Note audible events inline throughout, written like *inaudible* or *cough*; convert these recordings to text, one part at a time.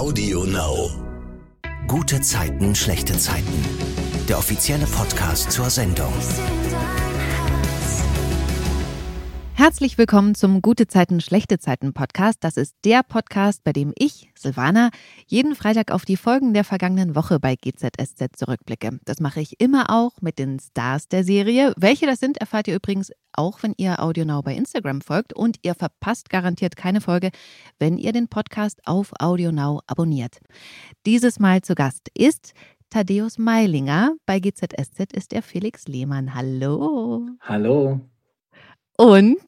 Audio Now. Gute Zeiten, schlechte Zeiten. Der offizielle Podcast zur Sendung. Herzlich willkommen zum Gute Zeiten, schlechte Zeiten Podcast. Das ist der Podcast, bei dem ich, Silvana, jeden Freitag auf die Folgen der vergangenen Woche bei GZSZ zurückblicke. Das mache ich immer auch mit den Stars der Serie. Welche das sind, erfahrt ihr übrigens auch, wenn ihr AudioNow bei Instagram folgt. Und ihr verpasst garantiert keine Folge, wenn ihr den Podcast auf AudioNow abonniert. Dieses Mal zu Gast ist Thaddeus Meilinger. Bei GZSZ ist er Felix Lehmann. Hallo. Hallo. Und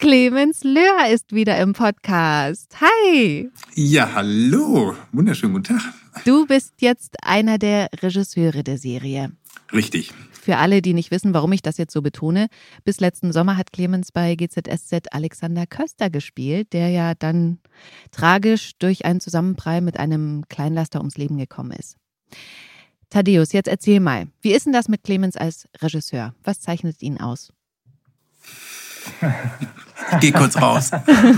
Clemens Löhr ist wieder im Podcast. Hi. Ja, hallo. Wunderschönen guten Tag. Du bist jetzt einer der Regisseure der Serie. Richtig. Für alle, die nicht wissen, warum ich das jetzt so betone, bis letzten Sommer hat Clemens bei GZSZ Alexander Köster gespielt, der ja dann tragisch durch einen Zusammenprall mit einem Kleinlaster ums Leben gekommen ist. Thaddeus, jetzt erzähl mal, wie ist denn das mit Clemens als Regisseur? Was zeichnet ihn aus? Geh kurz raus.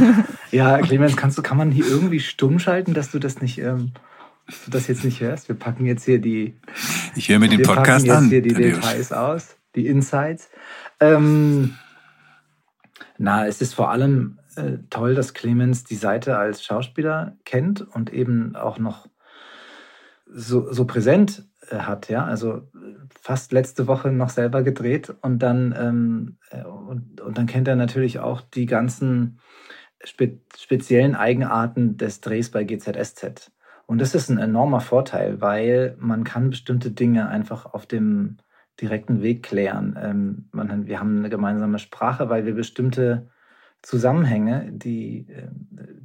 *laughs* ja, Clemens, kannst du, kann man hier irgendwie stumm schalten, dass du das nicht, ähm, dass du das jetzt nicht hörst? Wir packen jetzt hier die. Ich höre mir den Podcast wir packen jetzt Hier die Details aus, die Insights. Ähm, na, es ist vor allem äh, toll, dass Clemens die Seite als Schauspieler kennt und eben auch noch so, so präsent hat, ja. Also fast letzte Woche noch selber gedreht und dann, ähm, äh, und, und dann kennt er natürlich auch die ganzen spe speziellen Eigenarten des Drehs bei GZSZ. Und das ist ein enormer Vorteil, weil man kann bestimmte Dinge einfach auf dem direkten Weg klären. Ähm, man, wir haben eine gemeinsame Sprache, weil wir bestimmte Zusammenhänge, die, äh,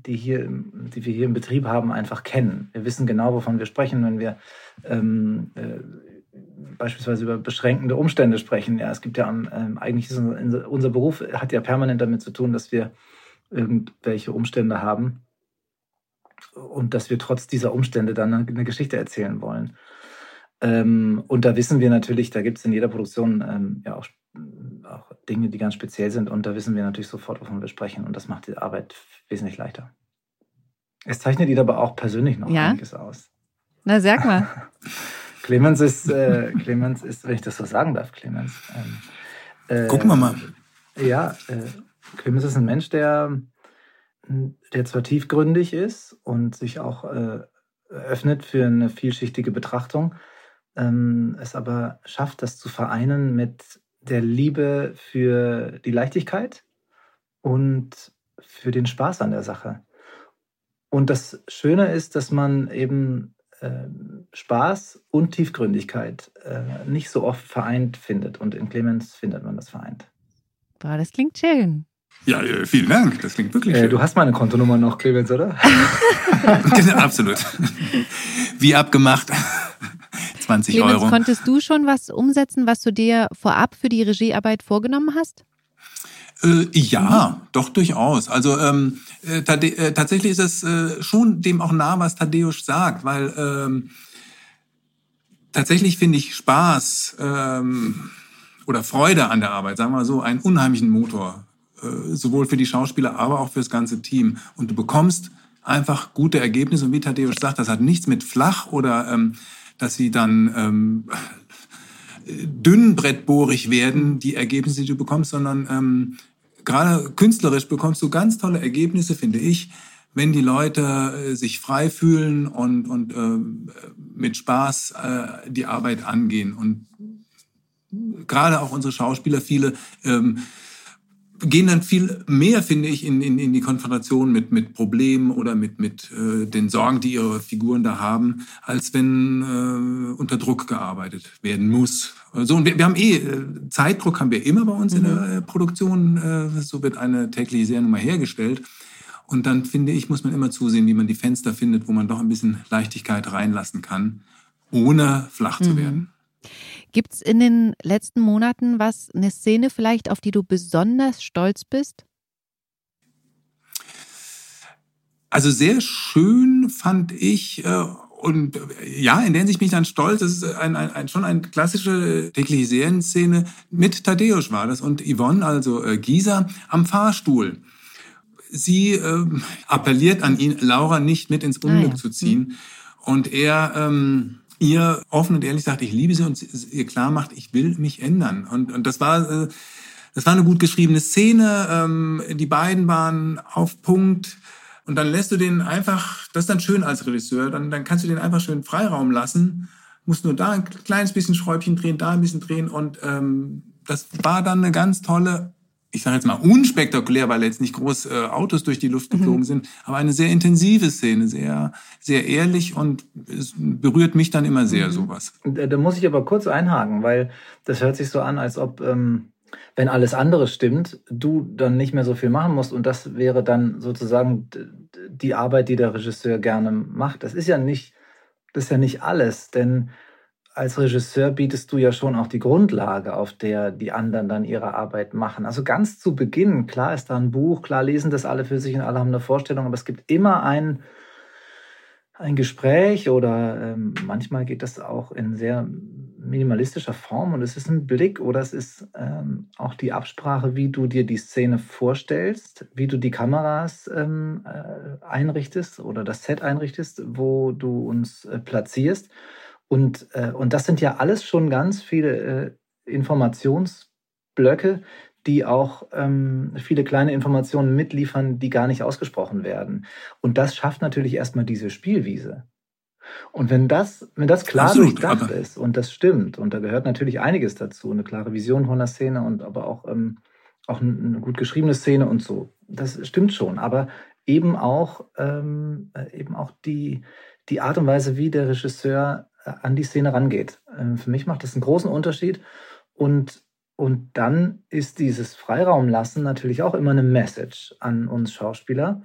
die, hier, die wir hier im Betrieb haben, einfach kennen. Wir wissen genau, wovon wir sprechen, wenn wir ähm, äh, beispielsweise über beschränkende Umstände sprechen. Ja, es gibt ja ähm, eigentlich ist unser, unser Beruf hat ja permanent damit zu tun, dass wir irgendwelche Umstände haben und dass wir trotz dieser Umstände dann eine, eine Geschichte erzählen wollen. Ähm, und da wissen wir natürlich, da gibt es in jeder Produktion ähm, ja auch, auch Dinge, die ganz speziell sind und da wissen wir natürlich sofort, wovon wir sprechen und das macht die Arbeit wesentlich leichter. Es zeichnet ihn aber auch persönlich noch ja? einiges aus. Na, sag mal. *laughs* Clemens ist, äh, Clemens ist, wenn ich das so sagen darf, Clemens. Ähm, äh, Gucken wir mal. Ja, äh, Clemens ist ein Mensch, der, der zwar tiefgründig ist und sich auch äh, öffnet für eine vielschichtige Betrachtung, ähm, es aber schafft, das zu vereinen mit der Liebe für die Leichtigkeit und für den Spaß an der Sache. Und das Schöne ist, dass man eben ähm, Spaß und Tiefgründigkeit äh, nicht so oft vereint findet. Und in Clemens findet man das vereint. Boah, das klingt schön. Ja, äh, vielen Dank. Das klingt wirklich äh, schön. Du hast meine Kontonummer noch, Clemens, oder? *laughs* genau, absolut. Wie abgemacht. 20 Clemens, Euro. konntest du schon was umsetzen, was du dir vorab für die Regiearbeit vorgenommen hast? Äh, ja, mhm. doch durchaus. Also ähm, äh, äh, tatsächlich ist es äh, schon dem auch nah, was Thaddeus sagt, weil ähm, tatsächlich finde ich Spaß ähm, oder Freude an der Arbeit, sagen wir mal so, einen unheimlichen Motor, äh, sowohl für die Schauspieler, aber auch für das ganze Team. Und du bekommst einfach gute Ergebnisse. Und wie Thaddeus sagt, das hat nichts mit flach oder ähm, dass sie dann ähm, *laughs* dünnbrettbohrig werden, die Ergebnisse, die du bekommst, sondern ähm, gerade künstlerisch bekommst du ganz tolle Ergebnisse, finde ich, wenn die Leute äh, sich frei fühlen und, und äh, mit Spaß äh, die Arbeit angehen. Und gerade auch unsere Schauspieler, viele ähm, gehen dann viel mehr, finde ich, in, in, in die Konfrontation mit, mit Problemen oder mit, mit äh, den Sorgen, die ihre Figuren da haben, als wenn äh, unter Druck gearbeitet werden muss. So, und wir, wir haben eh, äh, Zeitdruck haben wir immer bei uns mhm. in der mhm. äh, Produktion. Äh, so wird eine tägliche Seriennummer hergestellt. Und dann, finde ich, muss man immer zusehen, wie man die Fenster findet, wo man doch ein bisschen Leichtigkeit reinlassen kann, ohne flach mhm. zu werden. Gibt es in den letzten Monaten was, eine Szene vielleicht, auf die du besonders stolz bist? Also sehr schön fand ich, äh, und ja, in der Hinsicht bin ich dann stolz, das ist ein, ein, ein, schon eine klassische tägliche Serienszene mit Thaddeus war das und Yvonne, also äh, Gisa, am Fahrstuhl sie äh, appelliert an ihn, Laura nicht mit ins Unglück ah, ja. zu ziehen. Mhm. Und er ähm, ihr offen und ehrlich sagt, ich liebe sie und ihr klar macht, ich will mich ändern. Und, und das war äh, das war eine gut geschriebene Szene. Ähm, die beiden waren auf Punkt. Und dann lässt du den einfach, das ist dann schön als Regisseur, dann, dann kannst du den einfach schön Freiraum lassen, musst nur da ein kleines bisschen Schräubchen drehen, da ein bisschen drehen und ähm, das war dann eine ganz tolle, ich sage jetzt mal unspektakulär, weil jetzt nicht groß äh, Autos durch die Luft geflogen mhm. sind, aber eine sehr intensive Szene, sehr, sehr ehrlich und es berührt mich dann immer sehr, mhm. sowas. Da, da muss ich aber kurz einhaken, weil das hört sich so an, als ob... Ähm wenn alles andere stimmt, du dann nicht mehr so viel machen musst und das wäre dann sozusagen die Arbeit, die der Regisseur gerne macht. Das ist ja nicht, das ist ja nicht alles, denn als Regisseur bietest du ja schon auch die Grundlage, auf der die anderen dann ihre Arbeit machen. Also ganz zu Beginn, klar ist da ein Buch, klar lesen das alle für sich und alle haben eine Vorstellung, aber es gibt immer ein, ein Gespräch oder ähm, manchmal geht das auch in sehr minimalistischer Form und es ist ein Blick oder es ist ähm, auch die Absprache, wie du dir die Szene vorstellst, wie du die Kameras ähm, äh, einrichtest oder das Set einrichtest, wo du uns äh, platzierst. Und, äh, und das sind ja alles schon ganz viele äh, Informationsblöcke, die auch ähm, viele kleine Informationen mitliefern, die gar nicht ausgesprochen werden. Und das schafft natürlich erstmal diese Spielwiese. Und wenn das, wenn das klar Absolut, durchdacht ist und das stimmt, und da gehört natürlich einiges dazu, eine klare Vision von der Szene und aber auch, ähm, auch eine gut geschriebene Szene und so, das stimmt schon. Aber eben auch, ähm, äh, eben auch die, die Art und Weise, wie der Regisseur an die Szene rangeht. Ähm, für mich macht das einen großen Unterschied. Und, und dann ist dieses Freiraumlassen natürlich auch immer eine Message an uns Schauspieler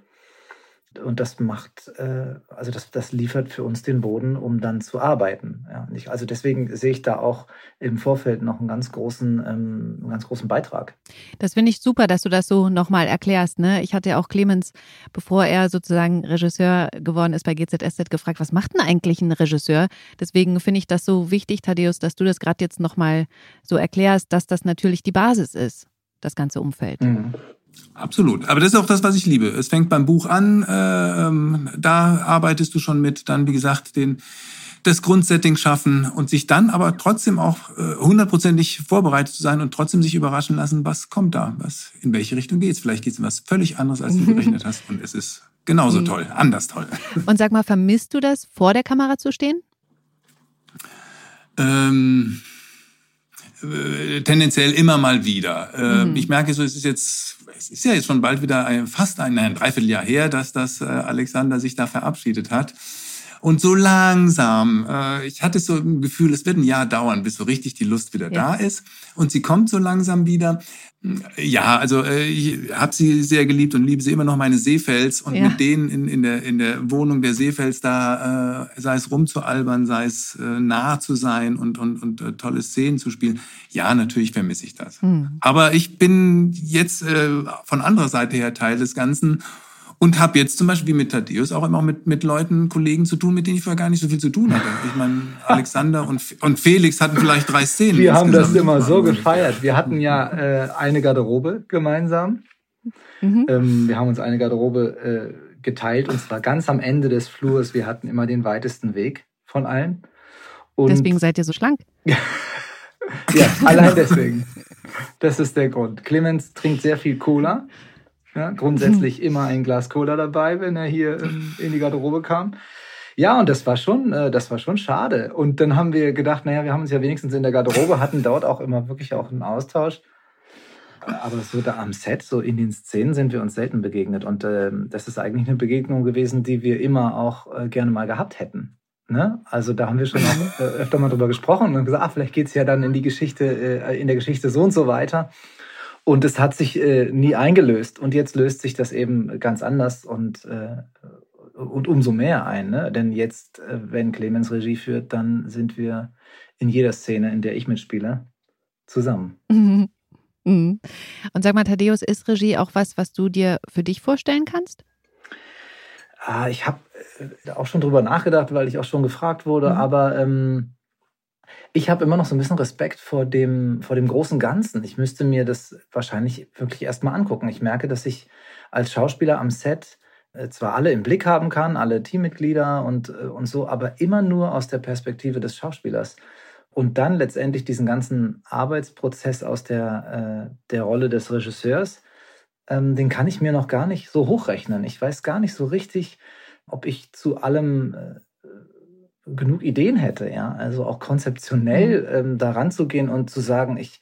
und das macht, äh, also das, das liefert für uns den Boden, um dann zu arbeiten. Ja, nicht, also deswegen sehe ich da auch im Vorfeld noch einen ganz großen, ähm, einen ganz großen Beitrag. Das finde ich super, dass du das so nochmal erklärst. Ne? Ich hatte ja auch Clemens, bevor er sozusagen Regisseur geworden ist bei GZSZ, gefragt, was macht denn eigentlich ein Regisseur? Deswegen finde ich das so wichtig, Thaddeus, dass du das gerade jetzt nochmal so erklärst, dass das natürlich die Basis ist, das ganze Umfeld. Mhm. Absolut. Aber das ist auch das, was ich liebe. Es fängt beim Buch an, äh, ähm, da arbeitest du schon mit, dann wie gesagt den das Grundsetting schaffen und sich dann aber trotzdem auch äh, hundertprozentig äh, vorbereitet zu sein und trotzdem sich überraschen lassen, was kommt da, was in welche Richtung geht's. Vielleicht geht's in was völlig anderes, als du *laughs* gerechnet hast und es ist genauso mhm. toll, anders toll. *laughs* Und sag mal, vermisst du das, vor der Kamera zu stehen? Ähm, äh, tendenziell immer mal wieder. Äh, mhm. Ich merke so, es ist jetzt, es ist ja jetzt schon bald wieder ein, fast ein, ein Dreivierteljahr her, dass das äh, Alexander sich da verabschiedet hat. Und so langsam, äh, ich hatte so ein Gefühl, es wird ein Jahr dauern, bis so richtig die Lust wieder ja. da ist. Und sie kommt so langsam wieder. Ja, also äh, ich habe sie sehr geliebt und liebe sie immer noch meine Seefels und ja. mit denen in, in, der, in der Wohnung der Seefels da, äh, sei es rumzualbern, sei es äh, nah zu sein und, und, und äh, tolle Szenen zu spielen. Ja, natürlich vermisse ich das. Mhm. Aber ich bin jetzt äh, von anderer Seite her Teil des Ganzen und habe jetzt zum Beispiel mit Thaddeus auch immer mit, mit Leuten, Kollegen zu tun, mit denen ich vorher gar nicht so viel zu tun hatte. *laughs* Ich meine, Alexander und, und Felix hatten vielleicht drei Szenen. Wir haben das immer so gefeiert. Wir hatten ja äh, eine Garderobe gemeinsam. Mhm. Ähm, wir haben uns eine Garderobe äh, geteilt und zwar ganz am Ende des Flurs. Wir hatten immer den weitesten Weg von allen. Und deswegen seid ihr so schlank. *laughs* ja, allein deswegen. Das ist der Grund. Clemens trinkt sehr viel Cola. Ja, grundsätzlich immer ein Glas Cola dabei, wenn er hier in die Garderobe kam. Ja, und das war schon, äh, das war schon schade. Und dann haben wir gedacht, naja, wir haben uns ja wenigstens in der Garderobe, hatten dort auch immer wirklich auch einen Austausch. Aber so da am Set, so in den Szenen sind wir uns selten begegnet. Und äh, das ist eigentlich eine Begegnung gewesen, die wir immer auch äh, gerne mal gehabt hätten. Ne? Also da haben wir schon äh, öfter mal drüber gesprochen und gesagt, ach, vielleicht geht's ja dann in die Geschichte, äh, in der Geschichte so und so weiter. Und es hat sich äh, nie eingelöst. Und jetzt löst sich das eben ganz anders und, äh, und umso mehr ein. Ne? Denn jetzt, äh, wenn Clemens Regie führt, dann sind wir in jeder Szene, in der ich mitspiele, zusammen. Mhm. *laughs* Mhm. Und sag mal, Thaddeus, ist Regie auch was, was du dir für dich vorstellen kannst? Ah, ich habe äh, auch schon drüber nachgedacht, weil ich auch schon gefragt wurde, mhm. aber ähm, ich habe immer noch so ein bisschen Respekt vor dem, vor dem großen Ganzen. Ich müsste mir das wahrscheinlich wirklich erstmal angucken. Ich merke, dass ich als Schauspieler am Set äh, zwar alle im Blick haben kann, alle Teammitglieder und, äh, und so, aber immer nur aus der Perspektive des Schauspielers. Und dann letztendlich diesen ganzen Arbeitsprozess aus der, äh, der Rolle des Regisseurs, ähm, den kann ich mir noch gar nicht so hochrechnen. Ich weiß gar nicht so richtig, ob ich zu allem äh, genug Ideen hätte, ja. Also auch konzeptionell mhm. ähm, daran zu gehen und zu sagen, ich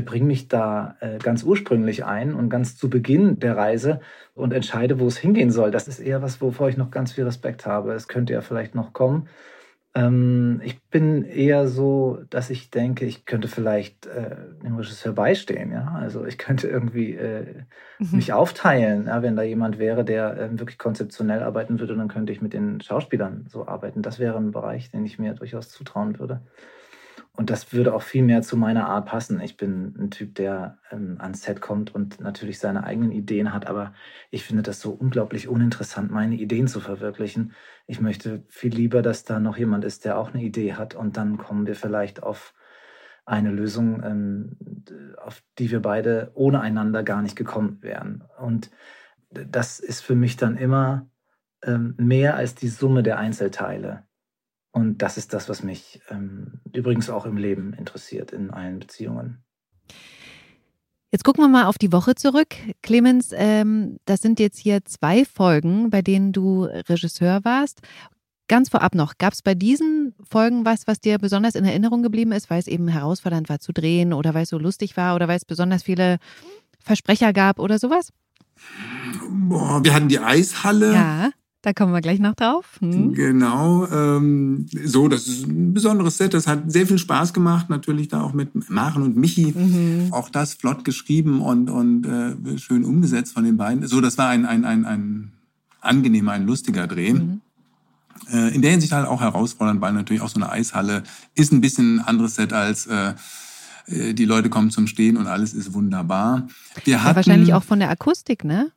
bringe mich da äh, ganz ursprünglich ein und ganz zu Beginn der Reise und entscheide, wo es hingehen soll. Das ist eher was, wovor ich noch ganz viel Respekt habe. Es könnte ja vielleicht noch kommen. Ähm, ich bin eher so, dass ich denke, ich könnte vielleicht äh, dem Regisseur beistehen. Ja? Also ich könnte irgendwie äh, mhm. mich aufteilen. Ja? Wenn da jemand wäre, der äh, wirklich konzeptionell arbeiten würde, dann könnte ich mit den Schauspielern so arbeiten. Das wäre ein Bereich, den ich mir durchaus zutrauen würde. Und das würde auch viel mehr zu meiner Art passen. Ich bin ein Typ, der ähm, ans Set kommt und natürlich seine eigenen Ideen hat, aber ich finde das so unglaublich uninteressant, meine Ideen zu verwirklichen. Ich möchte viel lieber, dass da noch jemand ist, der auch eine Idee hat und dann kommen wir vielleicht auf eine Lösung, ähm, auf die wir beide ohne einander gar nicht gekommen wären. Und das ist für mich dann immer ähm, mehr als die Summe der Einzelteile. Und das ist das, was mich ähm, übrigens auch im Leben interessiert, in allen Beziehungen. Jetzt gucken wir mal auf die Woche zurück. Clemens, ähm, das sind jetzt hier zwei Folgen, bei denen du Regisseur warst. Ganz vorab noch, gab es bei diesen Folgen was, was dir besonders in Erinnerung geblieben ist, weil es eben herausfordernd war zu drehen oder weil es so lustig war oder weil es besonders viele Versprecher gab oder sowas? Boah, wir hatten die Eishalle. Ja. Da kommen wir gleich noch drauf. Hm. Genau. Ähm, so, das ist ein besonderes Set. Das hat sehr viel Spaß gemacht. Natürlich da auch mit Maren und Michi. Mhm. Auch das flott geschrieben und, und äh, schön umgesetzt von den beiden. So, das war ein, ein, ein, ein angenehmer, ein lustiger Dreh. Mhm. Äh, in der Hinsicht halt auch herausfordernd, weil natürlich auch so eine Eishalle ist ein bisschen ein anderes Set als äh, äh die Leute kommen zum Stehen und alles ist wunderbar. Wir ja, hatten, wahrscheinlich auch von der Akustik, ne?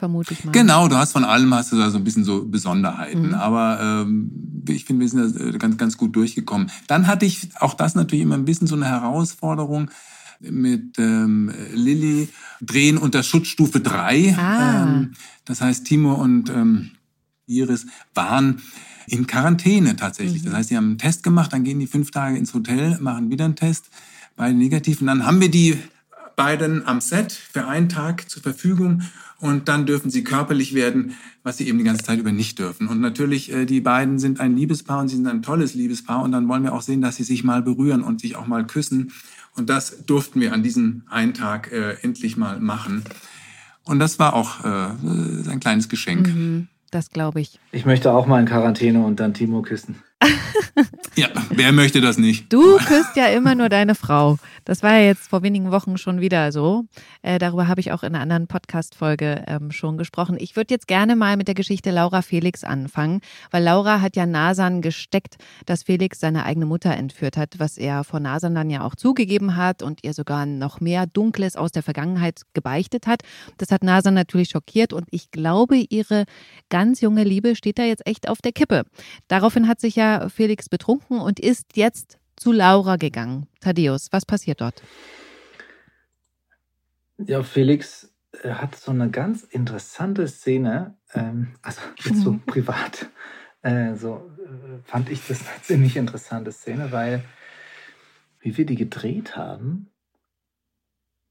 Vermute ich mal. Genau, du hast von allem hast du da so ein bisschen so Besonderheiten. Mhm. Aber ähm, ich finde, wir sind da äh, ganz, ganz gut durchgekommen. Dann hatte ich auch das natürlich immer ein bisschen so eine Herausforderung mit ähm, Lilly drehen unter Schutzstufe 3. Ah. Ähm, das heißt, Timo und ähm, Iris waren in Quarantäne tatsächlich. Mhm. Das heißt, sie haben einen Test gemacht, dann gehen die fünf Tage ins Hotel, machen wieder einen Test, beide negativ. Und dann haben wir die beiden am Set für einen Tag zur Verfügung und dann dürfen sie körperlich werden, was sie eben die ganze Zeit über nicht dürfen. Und natürlich, äh, die beiden sind ein Liebespaar und sie sind ein tolles Liebespaar und dann wollen wir auch sehen, dass sie sich mal berühren und sich auch mal küssen. Und das durften wir an diesem einen Tag äh, endlich mal machen. Und das war auch äh, ein kleines Geschenk. Mhm, das glaube ich. Ich möchte auch mal in Quarantäne und dann Timo küssen. Ja, wer möchte das nicht? Du küsst ja immer nur deine Frau. Das war ja jetzt vor wenigen Wochen schon wieder so. Äh, darüber habe ich auch in einer anderen Podcast-Folge ähm, schon gesprochen. Ich würde jetzt gerne mal mit der Geschichte Laura Felix anfangen, weil Laura hat ja Nasan gesteckt, dass Felix seine eigene Mutter entführt hat, was er vor Nasan dann ja auch zugegeben hat und ihr sogar noch mehr Dunkles aus der Vergangenheit gebeichtet hat. Das hat Nasan natürlich schockiert und ich glaube, ihre ganz junge Liebe steht da jetzt echt auf der Kippe. Daraufhin hat sich ja Felix betrunken und ist jetzt zu Laura gegangen. Thaddeus, was passiert dort? Ja, Felix hat so eine ganz interessante Szene, ähm, also jetzt so *laughs* privat, äh, so äh, fand ich das eine ziemlich interessante Szene, weil wie wir die gedreht haben,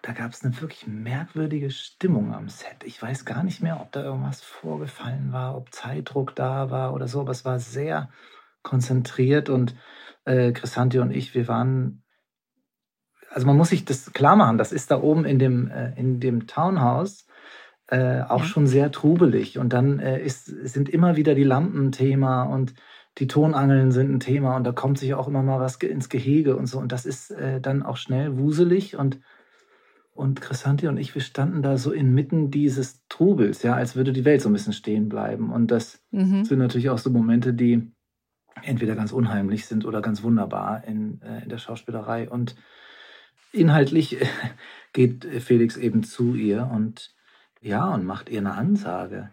da gab es eine wirklich merkwürdige Stimmung am Set. Ich weiß gar nicht mehr, ob da irgendwas vorgefallen war, ob Zeitdruck da war oder so, aber es war sehr konzentriert und äh, Chrisanti und ich, wir waren, also man muss sich das klar machen, das ist da oben in dem, äh, in dem Townhouse äh, auch ja. schon sehr trubelig und dann äh, ist, sind immer wieder die Lampen Thema und die Tonangeln sind ein Thema und da kommt sich auch immer mal was ins Gehege und so und das ist äh, dann auch schnell wuselig und und Chrisanti und ich, wir standen da so inmitten dieses Trubels, ja, als würde die Welt so ein bisschen stehen bleiben. Und das mhm. sind natürlich auch so Momente, die, entweder ganz unheimlich sind oder ganz wunderbar in, äh, in der Schauspielerei. Und inhaltlich geht Felix eben zu ihr und ja, und macht ihr eine Ansage.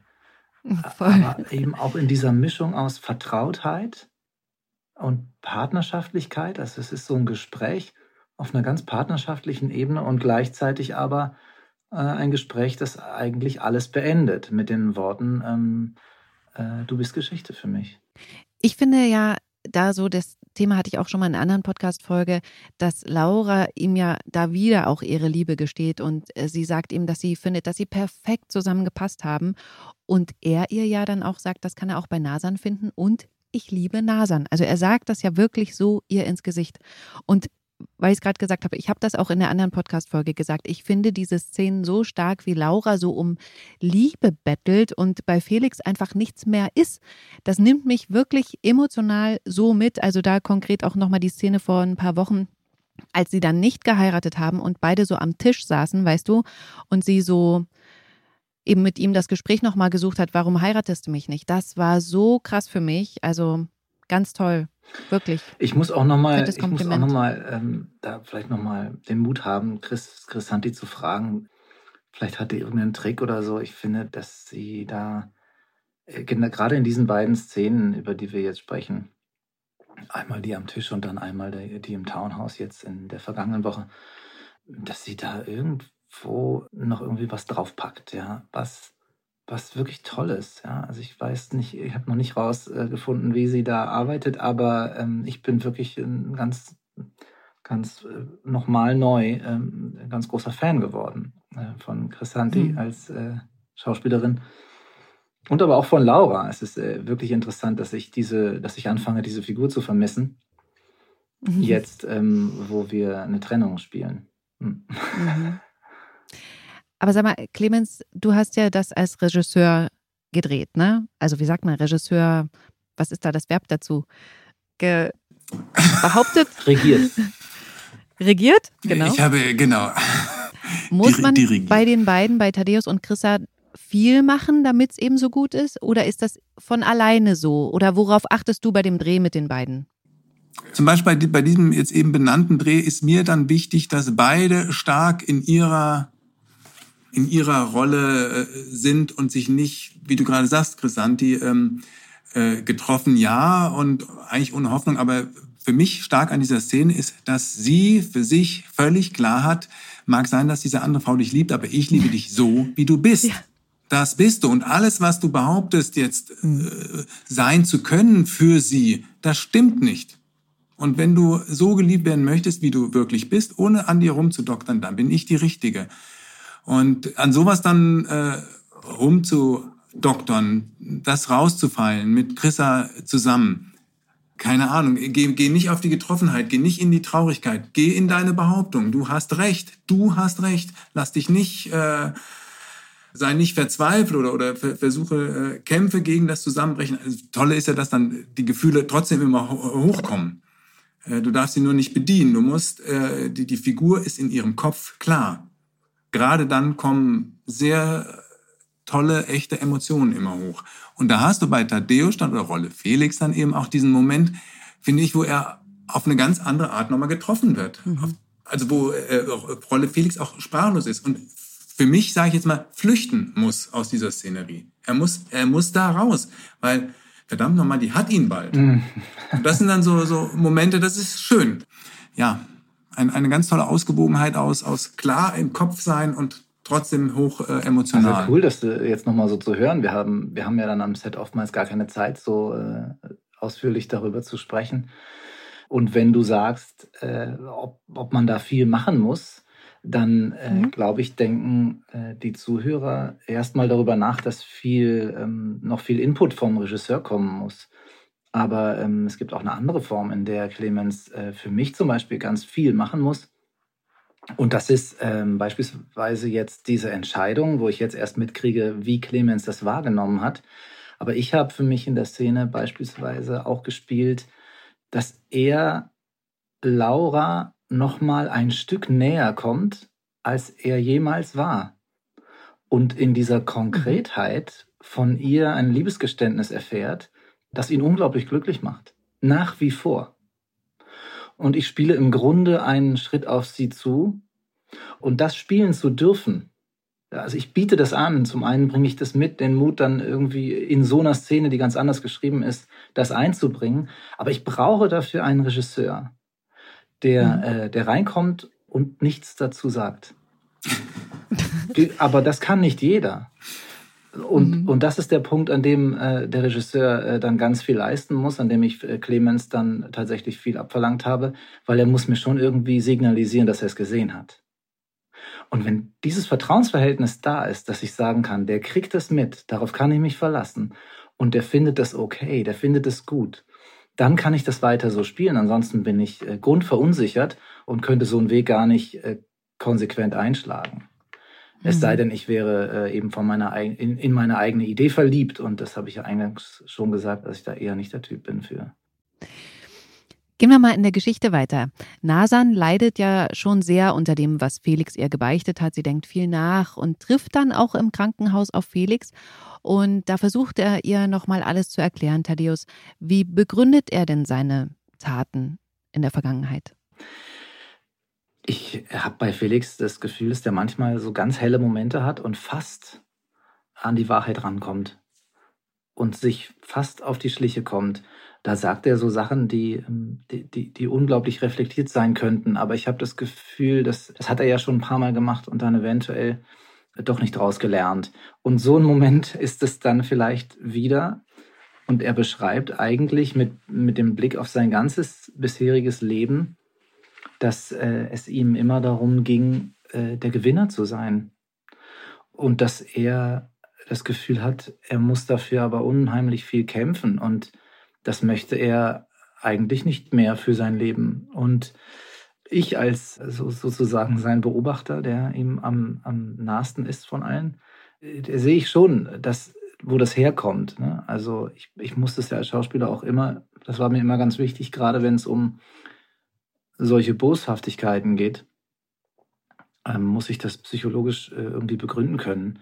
Voll. Aber eben auch in dieser Mischung aus Vertrautheit und Partnerschaftlichkeit. Also es ist so ein Gespräch auf einer ganz partnerschaftlichen Ebene und gleichzeitig aber äh, ein Gespräch, das eigentlich alles beendet mit den Worten, ähm, äh, du bist Geschichte für mich. Ich finde ja, da so das Thema hatte ich auch schon mal in einer anderen Podcast-Folge, dass Laura ihm ja da wieder auch ihre Liebe gesteht und äh, sie sagt ihm, dass sie findet, dass sie perfekt zusammengepasst haben und er ihr ja dann auch sagt, das kann er auch bei Nasan finden und ich liebe Nasan. Also er sagt das ja wirklich so ihr ins Gesicht und weil ich es gerade gesagt habe, ich habe das auch in der anderen Podcast-Folge gesagt. Ich finde diese Szenen so stark, wie Laura so um Liebe bettelt und bei Felix einfach nichts mehr ist. Das nimmt mich wirklich emotional so mit. Also da konkret auch nochmal die Szene vor ein paar Wochen, als sie dann nicht geheiratet haben und beide so am Tisch saßen, weißt du, und sie so eben mit ihm das Gespräch nochmal gesucht hat, warum heiratest du mich nicht? Das war so krass für mich. Also ganz toll. Wirklich. Ich muss auch nochmal, ich muss auch noch mal, ähm, da vielleicht nochmal den Mut haben, Chris, Chris Santi zu fragen. Vielleicht hat er irgendeinen Trick oder so. Ich finde, dass sie da, äh, gerade in diesen beiden Szenen, über die wir jetzt sprechen, einmal die am Tisch und dann einmal die, die im Townhouse jetzt in der vergangenen Woche, dass sie da irgendwo noch irgendwie was draufpackt, ja, was was wirklich toll ist. Ja? Also ich weiß nicht, ich habe noch nicht rausgefunden, wie sie da arbeitet, aber ähm, ich bin wirklich ein ganz, ganz äh, nochmal neu ähm, ein ganz großer Fan geworden äh, von Chrisanti mhm. als äh, Schauspielerin. Und aber auch von Laura. Es ist äh, wirklich interessant, dass ich diese, dass ich anfange, diese Figur zu vermissen. Mhm. Jetzt, ähm, wo wir eine Trennung spielen. Mhm. Aber sag mal, Clemens, du hast ja das als Regisseur gedreht, ne? Also wie sagt man, Regisseur, was ist da das Verb dazu? Ge behauptet? *laughs* Regiert. Regiert? Genau. Ich habe, genau. Muss man bei den beiden, bei Thaddeus und Chrissa, viel machen, damit es eben so gut ist? Oder ist das von alleine so? Oder worauf achtest du bei dem Dreh mit den beiden? Zum Beispiel bei diesem jetzt eben benannten Dreh ist mir dann wichtig, dass beide stark in ihrer in ihrer Rolle äh, sind und sich nicht, wie du gerade sagst, Chrisanti, ähm, äh, getroffen, ja, und eigentlich ohne Hoffnung, aber für mich stark an dieser Szene ist, dass sie für sich völlig klar hat, mag sein, dass diese andere Frau dich liebt, aber ich liebe dich so, wie du bist. Ja. Das bist du. Und alles, was du behauptest, jetzt äh, sein zu können für sie, das stimmt nicht. Und wenn du so geliebt werden möchtest, wie du wirklich bist, ohne an dir rumzudoktern, dann bin ich die Richtige. Und an sowas dann äh, rumzudoktern, das rauszufallen mit Chrissa zusammen, keine Ahnung, geh, geh nicht auf die Getroffenheit, geh nicht in die Traurigkeit, geh in deine Behauptung. Du hast recht, du hast recht. Lass dich nicht, äh, sei nicht verzweifelt oder, oder versuche, äh, Kämpfe gegen das Zusammenbrechen. Also, Tolle ist ja, dass dann die Gefühle trotzdem immer hochkommen. Äh, du darfst sie nur nicht bedienen. Du musst, äh, die, die Figur ist in ihrem Kopf klar gerade dann kommen sehr tolle, echte Emotionen immer hoch. Und da hast du bei Tadeusz dann oder Rolle Felix dann eben auch diesen Moment, finde ich, wo er auf eine ganz andere Art nochmal getroffen wird. Mhm. Also wo äh, Rolle Felix auch sprachlos ist und für mich, sage ich jetzt mal, flüchten muss aus dieser Szenerie. Er muss, er muss da raus, weil verdammt nochmal, die hat ihn bald. Mhm. Und das sind dann so, so Momente, das ist schön. Ja, ein, eine ganz tolle Ausgewogenheit aus, aus klar im Kopf sein und trotzdem hoch äh, emotional. Also cool, dass du jetzt nochmal so zu hören. Wir haben, wir haben ja dann am Set oftmals gar keine Zeit, so äh, ausführlich darüber zu sprechen. Und wenn du sagst, äh, ob, ob man da viel machen muss, dann äh, mhm. glaube ich, denken äh, die Zuhörer erstmal darüber nach, dass viel, ähm, noch viel Input vom Regisseur kommen muss. Aber ähm, es gibt auch eine andere Form, in der Clemens äh, für mich zum Beispiel ganz viel machen muss. Und das ist ähm, beispielsweise jetzt diese Entscheidung, wo ich jetzt erst mitkriege, wie Clemens das wahrgenommen hat. Aber ich habe für mich in der Szene beispielsweise auch gespielt, dass er Laura noch mal ein Stück näher kommt, als er jemals war. Und in dieser mhm. Konkretheit von ihr ein Liebesgeständnis erfährt, das ihn unglaublich glücklich macht. Nach wie vor. Und ich spiele im Grunde einen Schritt auf sie zu. Und das spielen zu dürfen, Also ich biete das an. Zum einen bringe ich das mit, den Mut dann irgendwie in so einer Szene, die ganz anders geschrieben ist, das einzubringen. Aber ich brauche dafür einen Regisseur, der, mhm. äh, der reinkommt und nichts dazu sagt. *laughs* aber das kann nicht jeder. Und, mhm. und das ist der Punkt, an dem äh, der Regisseur äh, dann ganz viel leisten muss, an dem ich äh, Clemens dann tatsächlich viel abverlangt habe, weil er muss mir schon irgendwie signalisieren, dass er es gesehen hat. Und wenn dieses Vertrauensverhältnis da ist, dass ich sagen kann, der kriegt es mit, darauf kann ich mich verlassen und der findet es okay, der findet es gut, dann kann ich das weiter so spielen. Ansonsten bin ich äh, grundverunsichert und könnte so einen Weg gar nicht äh, konsequent einschlagen. Es sei mhm. denn, ich wäre äh, eben von meiner in, in meine eigene Idee verliebt. Und das habe ich ja eingangs schon gesagt, dass ich da eher nicht der Typ bin für. Gehen wir mal in der Geschichte weiter. Nasan leidet ja schon sehr unter dem, was Felix ihr gebeichtet hat. Sie denkt viel nach und trifft dann auch im Krankenhaus auf Felix. Und da versucht er ihr nochmal alles zu erklären, Thaddeus. Wie begründet er denn seine Taten in der Vergangenheit? Ich habe bei Felix das Gefühl, dass der manchmal so ganz helle Momente hat und fast an die Wahrheit rankommt und sich fast auf die Schliche kommt. Da sagt er so Sachen, die, ähm, die, die, die unglaublich reflektiert sein könnten. Aber ich habe das Gefühl, dass, das hat er ja schon ein paar Mal gemacht und dann eventuell doch nicht draus gelernt. Und so ein Moment *laughs* ist es dann vielleicht wieder. Und er beschreibt eigentlich mit, mit dem Blick auf sein ganzes bisheriges Leben, dass äh, es ihm immer darum ging, äh, der Gewinner zu sein. Und dass er das Gefühl hat, er muss dafür aber unheimlich viel kämpfen. Und das möchte er eigentlich nicht mehr für sein Leben. Und ich als so, sozusagen sein Beobachter, der ihm am, am nahesten ist von allen, äh, sehe ich schon, dass, wo das herkommt. Ne? Also ich, ich musste es ja als Schauspieler auch immer, das war mir immer ganz wichtig, gerade wenn es um solche Boshaftigkeiten geht, ähm, muss ich das psychologisch äh, irgendwie begründen können.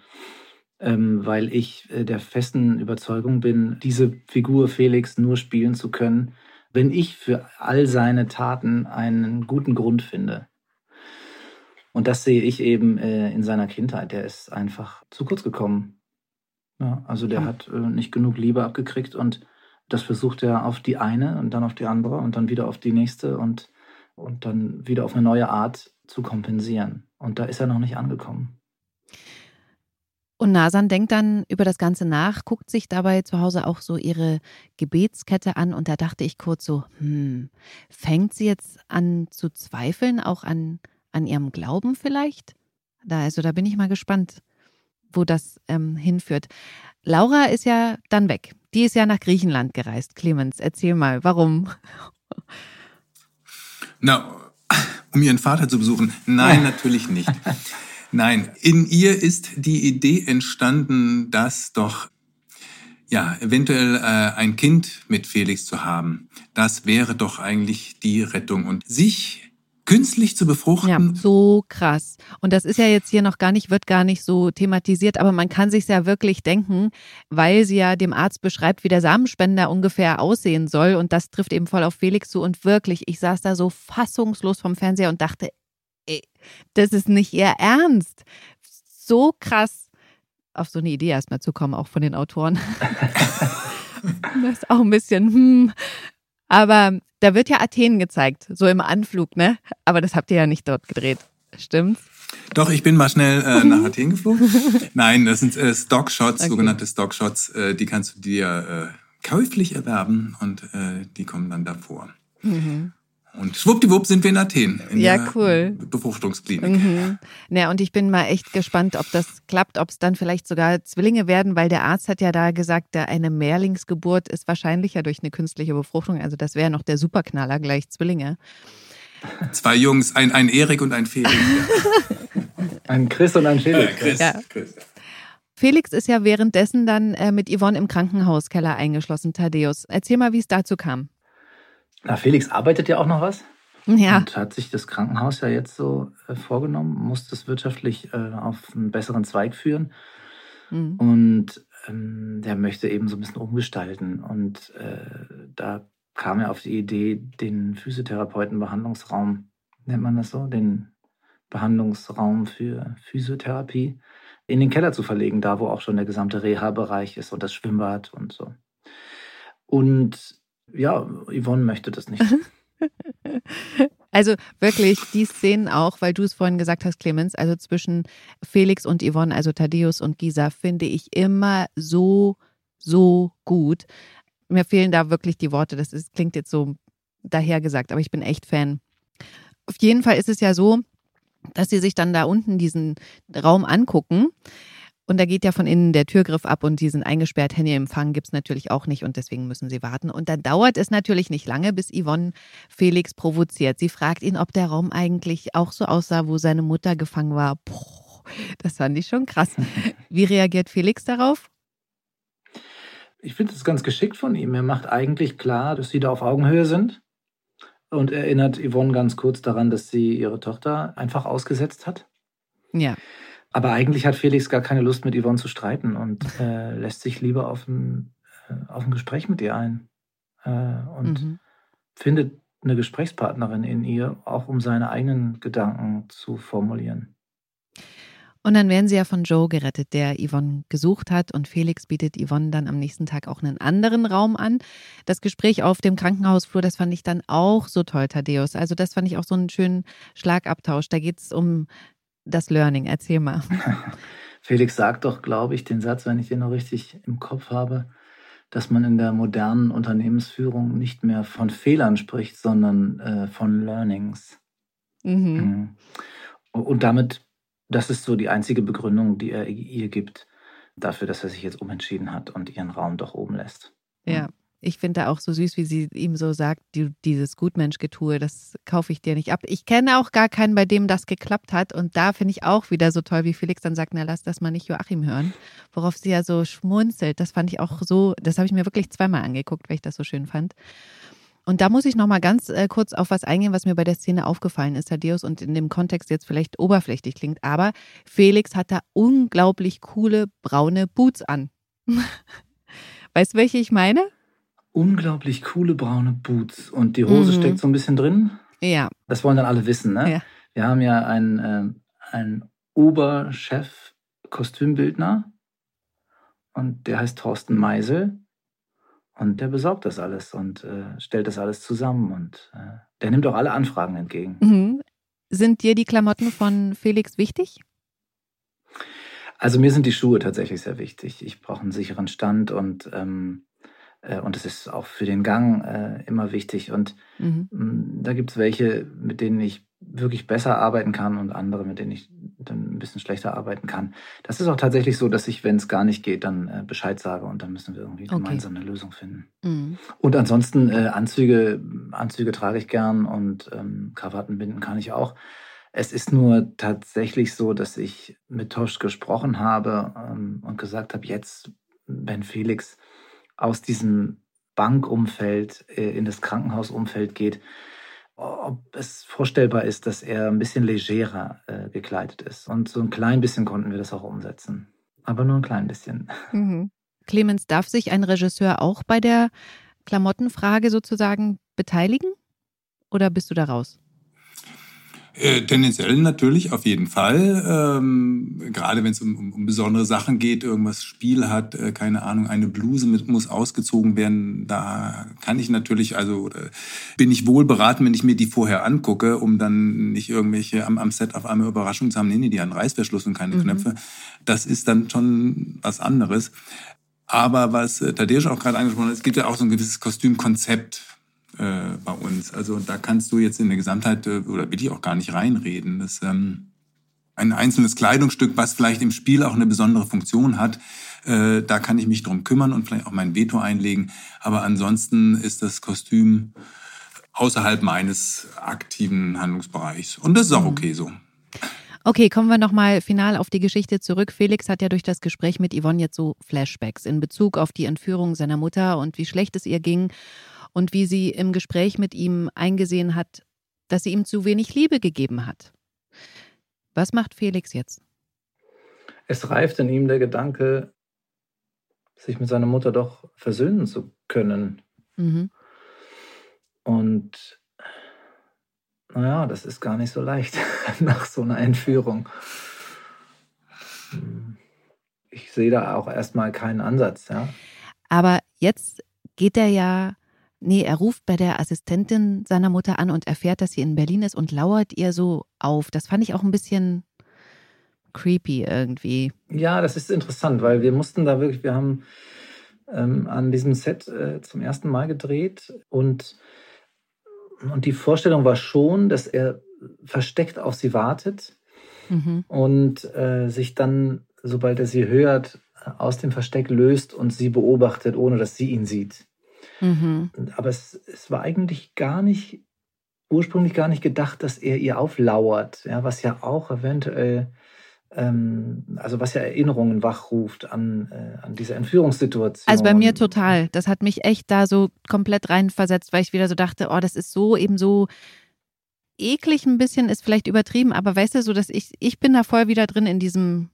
Ähm, weil ich äh, der festen Überzeugung bin, diese Figur Felix nur spielen zu können, wenn ich für all seine Taten einen guten Grund finde. Und das sehe ich eben äh, in seiner Kindheit. Der ist einfach zu kurz gekommen. Ja, also der hat nicht genug Liebe abgekriegt und das versucht er auf die eine und dann auf die andere und dann wieder auf die nächste und und dann wieder auf eine neue Art zu kompensieren. Und da ist er noch nicht angekommen. Und Nasan denkt dann über das Ganze nach, guckt sich dabei zu Hause auch so ihre Gebetskette an und da dachte ich kurz so, hm, fängt sie jetzt an zu zweifeln, auch an, an ihrem Glauben vielleicht? Da, also da bin ich mal gespannt, wo das ähm, hinführt. Laura ist ja dann weg. Die ist ja nach Griechenland gereist. Clemens, erzähl mal, warum? Na, um ihren Vater zu besuchen? Nein, *laughs* natürlich nicht. Nein, in ihr ist die Idee entstanden, dass doch ja, eventuell äh, ein Kind mit Felix zu haben, das wäre doch eigentlich die Rettung. Und sich künstlich zu befruchten. Ja, so krass. Und das ist ja jetzt hier noch gar nicht, wird gar nicht so thematisiert, aber man kann sich ja wirklich denken, weil sie ja dem Arzt beschreibt, wie der Samenspender ungefähr aussehen soll. Und das trifft eben voll auf Felix zu. Und wirklich, ich saß da so fassungslos vom Fernseher und dachte, ey, das ist nicht ihr Ernst. So krass. Auf so eine Idee erstmal zu kommen, auch von den Autoren. *laughs* das ist auch ein bisschen, hm. Aber da wird ja Athen gezeigt, so im Anflug, ne? Aber das habt ihr ja nicht dort gedreht. Stimmt's? Doch, ich bin mal schnell äh, nach *laughs* Athen geflogen. Nein, das sind äh, Stockshots, okay. sogenannte Stockshots. Äh, die kannst du dir äh, käuflich erwerben und äh, die kommen dann davor. Mhm. Und schwuppdiwupp sind wir in Athen. In ja, cool. Befruchtungsklinik. Mhm. Na, und ich bin mal echt gespannt, ob das klappt, ob es dann vielleicht sogar Zwillinge werden, weil der Arzt hat ja da gesagt, eine Mehrlingsgeburt ist wahrscheinlicher durch eine künstliche Befruchtung. Also das wäre noch der Superknaller, gleich Zwillinge. Zwei Jungs, ein, ein Erik und ein Felix. *laughs* ein Chris und ein Felix. Äh, Chris, ja. Chris. Felix ist ja währenddessen dann äh, mit Yvonne im Krankenhauskeller eingeschlossen, Thaddeus. Erzähl mal, wie es dazu kam. Na, Felix arbeitet ja auch noch was. Ja. Und hat sich das Krankenhaus ja jetzt so äh, vorgenommen, muss das wirtschaftlich äh, auf einen besseren Zweig führen. Mhm. Und ähm, der möchte eben so ein bisschen umgestalten. Und äh, da kam er auf die Idee, den Physiotherapeuten-Behandlungsraum, nennt man das so, den Behandlungsraum für Physiotherapie in den Keller zu verlegen, da wo auch schon der gesamte Reha-Bereich ist und das Schwimmbad und so. Und ja, Yvonne möchte das nicht. *laughs* Also wirklich die Szenen auch, weil du es vorhin gesagt hast, Clemens, also zwischen Felix und Yvonne, also Thaddeus und Gisa, finde ich immer so, so gut. Mir fehlen da wirklich die Worte. Das ist, klingt jetzt so dahergesagt, aber ich bin echt Fan. Auf jeden Fall ist es ja so, dass sie sich dann da unten diesen Raum angucken. Und da geht ja von innen der Türgriff ab und die sind eingesperrt. Handyempfang gibt es natürlich auch nicht und deswegen müssen sie warten. Und dann dauert es natürlich nicht lange, bis Yvonne Felix provoziert. Sie fragt ihn, ob der Raum eigentlich auch so aussah, wo seine Mutter gefangen war. Puh, das fand ich schon krass. *laughs* Wie reagiert Felix darauf? Ich finde es ganz geschickt von ihm. Er macht eigentlich klar, dass sie da auf Augenhöhe sind und erinnert Yvonne ganz kurz daran, dass sie ihre Tochter einfach ausgesetzt hat. Ja. Aber eigentlich hat Felix gar keine Lust, mit Yvonne zu streiten und äh, lässt sich lieber auf ein, äh, auf ein Gespräch mit ihr ein äh, und mhm. findet eine Gesprächspartnerin in ihr, auch um seine eigenen Gedanken zu formulieren. Und dann werden sie ja von Joe gerettet, der Yvonne gesucht hat. Und Felix bietet Yvonne dann am nächsten Tag auch einen anderen Raum an. Das Gespräch auf dem Krankenhausflur, das fand ich dann auch so toll, Thaddeus. Also das fand ich auch so einen schönen Schlagabtausch. Da geht es um das Learning. Erzähl mal. *laughs* Felix sagt doch, glaube ich, den Satz, wenn ich den noch richtig im Kopf habe, dass man in der modernen Unternehmensführung nicht mehr von Fehlern spricht, sondern äh, von Learnings. Mhm. mhm. Und damit das ist so die einzige Begründung, die er ihr gibt, dafür, dass er sich jetzt umentschieden hat und ihren Raum doch oben lässt. Ja. Ich finde auch so süß, wie sie ihm so sagt, die, dieses Gutmenschgetue, das kaufe ich dir nicht ab. Ich kenne auch gar keinen, bei dem das geklappt hat. Und da finde ich auch wieder so toll, wie Felix dann sagt, na lass das mal nicht Joachim hören. Worauf sie ja so schmunzelt. Das fand ich auch so, das habe ich mir wirklich zweimal angeguckt, weil ich das so schön fand. Und da muss ich noch mal ganz äh, kurz auf was eingehen, was mir bei der Szene aufgefallen ist, Thaddeus, und in dem Kontext jetzt vielleicht oberflächlich klingt. Aber Felix hat da unglaublich coole braune Boots an. *laughs* weißt du, welche ich meine? Unglaublich coole braune Boots. Und die Hose mhm. steckt so ein bisschen drin? Ja. Das wollen dann alle wissen, ne? Ja. Wir haben ja einen, äh, einen Oberchef Kostümbildner und der heißt Thorsten Meisel. Und der besorgt das alles und äh, stellt das alles zusammen und äh, der nimmt auch alle Anfragen entgegen. Mhm. Sind dir die Klamotten von Felix wichtig? Also mir sind die Schuhe tatsächlich sehr wichtig. Ich brauche einen sicheren Stand und ähm, äh, und es ist auch für den Gang äh, immer wichtig. Und mhm. Mm, da gibt es welche, mit denen ich wirklich besser arbeiten kann und andere, mit denen ich dann ein bisschen schlechter arbeiten kann. Das ist auch tatsächlich so, dass ich, wenn es gar nicht geht, dann äh, Bescheid sage und dann müssen wir irgendwie okay. gemeinsam eine Lösung finden. Mhm. Und ansonsten äh, Anzüge, Anzüge trage ich gern und ähm, Krawatten binden kann ich auch. Es ist nur tatsächlich so, dass ich mit Tosch gesprochen habe ähm, und gesagt habe, jetzt, wenn Felix aus diesem Bankumfeld äh, in das Krankenhausumfeld geht, ob es vorstellbar ist, dass er ein bisschen legerer äh, gekleidet ist. Und so ein klein bisschen konnten wir das auch umsetzen. Aber nur ein klein bisschen. Mhm. Clemens, darf sich ein Regisseur auch bei der Klamottenfrage sozusagen beteiligen? Oder bist du da raus? Äh, tendenziell natürlich, auf jeden Fall. Ähm, gerade wenn es um, um, um, besondere Sachen geht, irgendwas Spiel hat, äh, keine Ahnung, eine Bluse mit, muss ausgezogen werden, da kann ich natürlich, also bin ich wohl beraten, wenn ich mir die vorher angucke, um dann nicht irgendwelche am, am Set auf einmal Überraschungen zu haben, nee, nee, die haben Reißverschluss und keine mhm. Knöpfe. Das ist dann schon was anderes. Aber was äh, Tadeusz auch gerade angesprochen hat, es gibt ja auch so ein gewisses Kostümkonzept äh, bei uns. Also da kannst du jetzt in der Gesamtheit, äh, oder will ich auch gar nicht reinreden, dass ähm, ein einzelnes Kleidungsstück, was vielleicht im Spiel auch eine besondere Funktion hat, äh, da kann ich mich drum kümmern und vielleicht auch mein Veto einlegen. Aber ansonsten ist das Kostüm außerhalb meines aktiven Handlungsbereichs. Und das ist auch mhm. okay so. Okay, kommen wir nochmal final auf die Geschichte zurück. Felix hat ja durch das Gespräch mit Yvonne jetzt so Flashbacks in Bezug auf die Entführung seiner Mutter und wie schlecht es ihr ging und wie sie im Gespräch mit ihm eingesehen hat, dass sie ihm zu wenig Liebe gegeben hat. Was macht Felix jetzt? Es reift in ihm der Gedanke, sich mit seiner Mutter doch versöhnen zu können. Mhm. Und naja, das ist gar nicht so leicht *laughs* nach so einer Entführung. Ich sehe da auch erstmal keinen Ansatz, ja. Aber jetzt geht er ja, nee, er ruft bei der Assistentin seiner Mutter an und erfährt, dass sie in Berlin ist und lauert ihr so auf. Das fand ich auch ein bisschen creepy irgendwie. Ja, das ist interessant, weil wir mussten da wirklich, wir haben ähm, an diesem Set äh, zum ersten Mal gedreht und, und die Vorstellung war schon, dass er versteckt auf sie wartet mhm. und äh, sich dann, sobald er sie hört, aus dem Versteck löst und sie beobachtet, ohne dass sie ihn sieht. Mhm. Aber es, es war eigentlich gar nicht, ursprünglich gar nicht gedacht, dass er ihr auflauert, ja, was ja auch eventuell ähm, also was ja Erinnerungen wachruft an, äh, an diese Entführungssituation. Also bei mir total. Das hat mich echt da so komplett reinversetzt, weil ich wieder so dachte, oh, das ist so eben so eklig ein bisschen, ist vielleicht übertrieben, aber weißt du, so dass ich, ich bin da voll wieder drin in diesem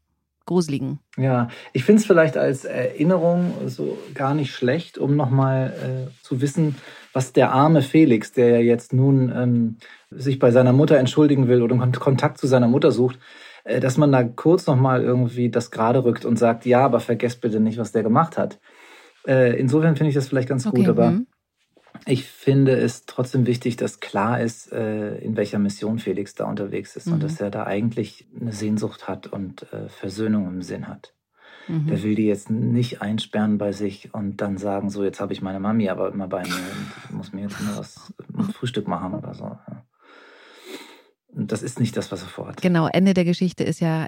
Gruseligen. Ja, ich finde es vielleicht als Erinnerung so gar nicht schlecht, um nochmal äh, zu wissen, was der arme Felix, der ja jetzt nun ähm, sich bei seiner Mutter entschuldigen will oder Kontakt zu seiner Mutter sucht, äh, dass man da kurz nochmal irgendwie das gerade rückt und sagt, ja, aber vergesst bitte nicht, was der gemacht hat. Äh, insofern finde ich das vielleicht ganz okay, gut, aber mh. Ich finde es trotzdem wichtig, dass klar ist, äh, in welcher Mission Felix da unterwegs ist mhm. und dass er da eigentlich eine Sehnsucht hat und Versöhnung im Sinn hat. Mhm. Der will die jetzt nicht einsperren bei sich und dann sagen, so, jetzt habe ich meine Mami aber immer bei mir und muss mir jetzt nur was Frühstück machen oder so. Und das ist nicht das, was er vorhat. Genau, Ende der Geschichte ist ja,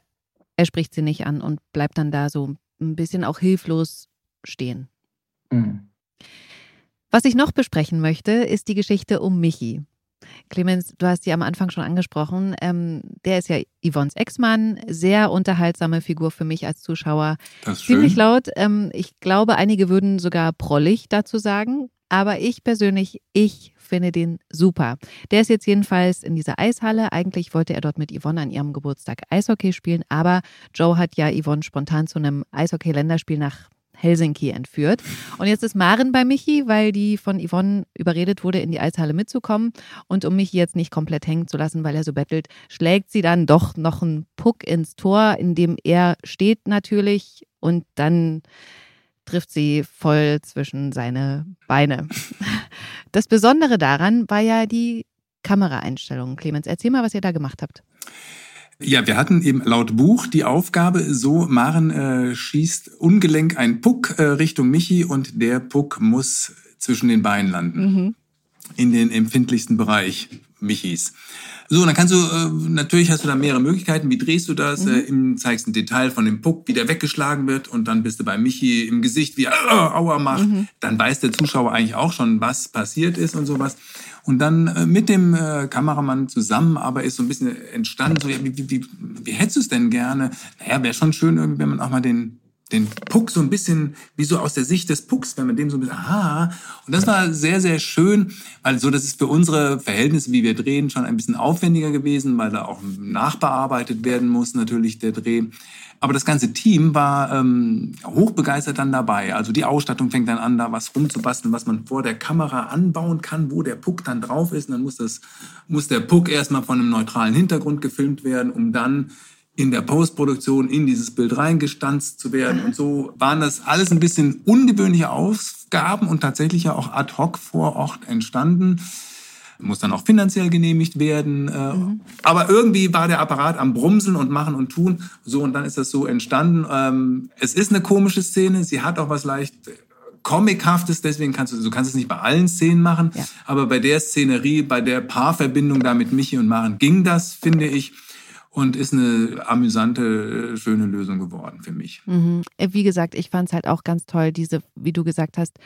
er spricht sie nicht an und bleibt dann da so ein bisschen auch hilflos stehen. Mhm. Was ich noch besprechen möchte, ist die Geschichte um Michi. Clemens, du hast sie am Anfang schon angesprochen. Ähm, der ist ja Yvonnes Ex-Mann, sehr unterhaltsame Figur für mich als Zuschauer. Das ist Ziemlich schön. laut. Ähm, ich glaube, einige würden sogar prollig dazu sagen. Aber ich persönlich, ich finde den super. Der ist jetzt jedenfalls in dieser Eishalle. Eigentlich wollte er dort mit Yvonne an ihrem Geburtstag Eishockey spielen, aber Joe hat ja Yvonne spontan zu einem Eishockey-Länderspiel nach Helsinki entführt. Und jetzt ist Maren bei Michi, weil die von Yvonne überredet wurde, in die Eishalle mitzukommen. Und um Michi jetzt nicht komplett hängen zu lassen, weil er so bettelt, schlägt sie dann doch noch einen Puck ins Tor, in dem er steht natürlich. Und dann trifft sie voll zwischen seine Beine. Das Besondere daran war ja die Kameraeinstellung. Clemens, erzähl mal, was ihr da gemacht habt. Ja, wir hatten eben laut Buch die Aufgabe, so Maren äh, schießt ungelenk ein Puck äh, Richtung Michi und der Puck muss zwischen den Beinen landen. Mhm. In den empfindlichsten Bereich Michis. So, und dann kannst du, äh, natürlich hast du da mehrere Möglichkeiten. Wie drehst du das? Mhm. Äh, im, zeigst ein Detail von dem Puck, wie der weggeschlagen wird und dann bist du bei Michi im Gesicht, wie er äh, Aua macht. Mhm. Dann weiß der Zuschauer eigentlich auch schon, was passiert ist und sowas. Und dann äh, mit dem äh, Kameramann zusammen, aber ist so ein bisschen entstanden, so, ja, wie, wie, wie, wie hättest du es denn gerne? Naja, wäre schon schön, wenn man auch mal den den Puck so ein bisschen wie so aus der Sicht des Pucks, wenn man dem so ein bisschen, aha. Und das war sehr, sehr schön, weil so, das ist für unsere Verhältnisse, wie wir drehen, schon ein bisschen aufwendiger gewesen, weil da auch nachbearbeitet werden muss, natürlich der Dreh. Aber das ganze Team war ähm, hochbegeistert dann dabei. Also die Ausstattung fängt dann an, da was rumzubasteln, was man vor der Kamera anbauen kann, wo der Puck dann drauf ist. Und dann muss, das, muss der Puck erstmal von einem neutralen Hintergrund gefilmt werden, um dann in der Postproduktion in dieses Bild reingestanzt zu werden. Und so waren das alles ein bisschen ungewöhnliche Aufgaben und tatsächlich ja auch ad hoc vor Ort entstanden. Muss dann auch finanziell genehmigt werden. Äh, mhm. Aber irgendwie war der Apparat am Brumseln und Machen und Tun. So, und dann ist das so entstanden. Ähm, es ist eine komische Szene. Sie hat auch was leicht Comichaftes, deswegen kannst du, du kannst es nicht bei allen Szenen machen, ja. aber bei der Szenerie, bei der Paarverbindung da mit Michi und Maren ging das, finde ich und ist eine amüsante, schöne Lösung geworden für mich. Mhm. Äh, wie gesagt, ich fand es halt auch ganz toll, diese, wie du gesagt hast,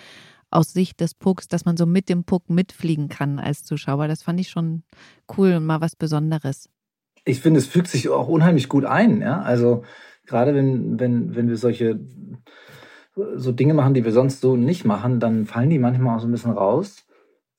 aus Sicht des Pucks, dass man so mit dem Puck mitfliegen kann als Zuschauer. Das fand ich schon cool und mal was Besonderes. Ich finde, es fügt sich auch unheimlich gut ein. Ja? Also gerade wenn, wenn, wenn wir solche so Dinge machen, die wir sonst so nicht machen, dann fallen die manchmal auch so ein bisschen raus.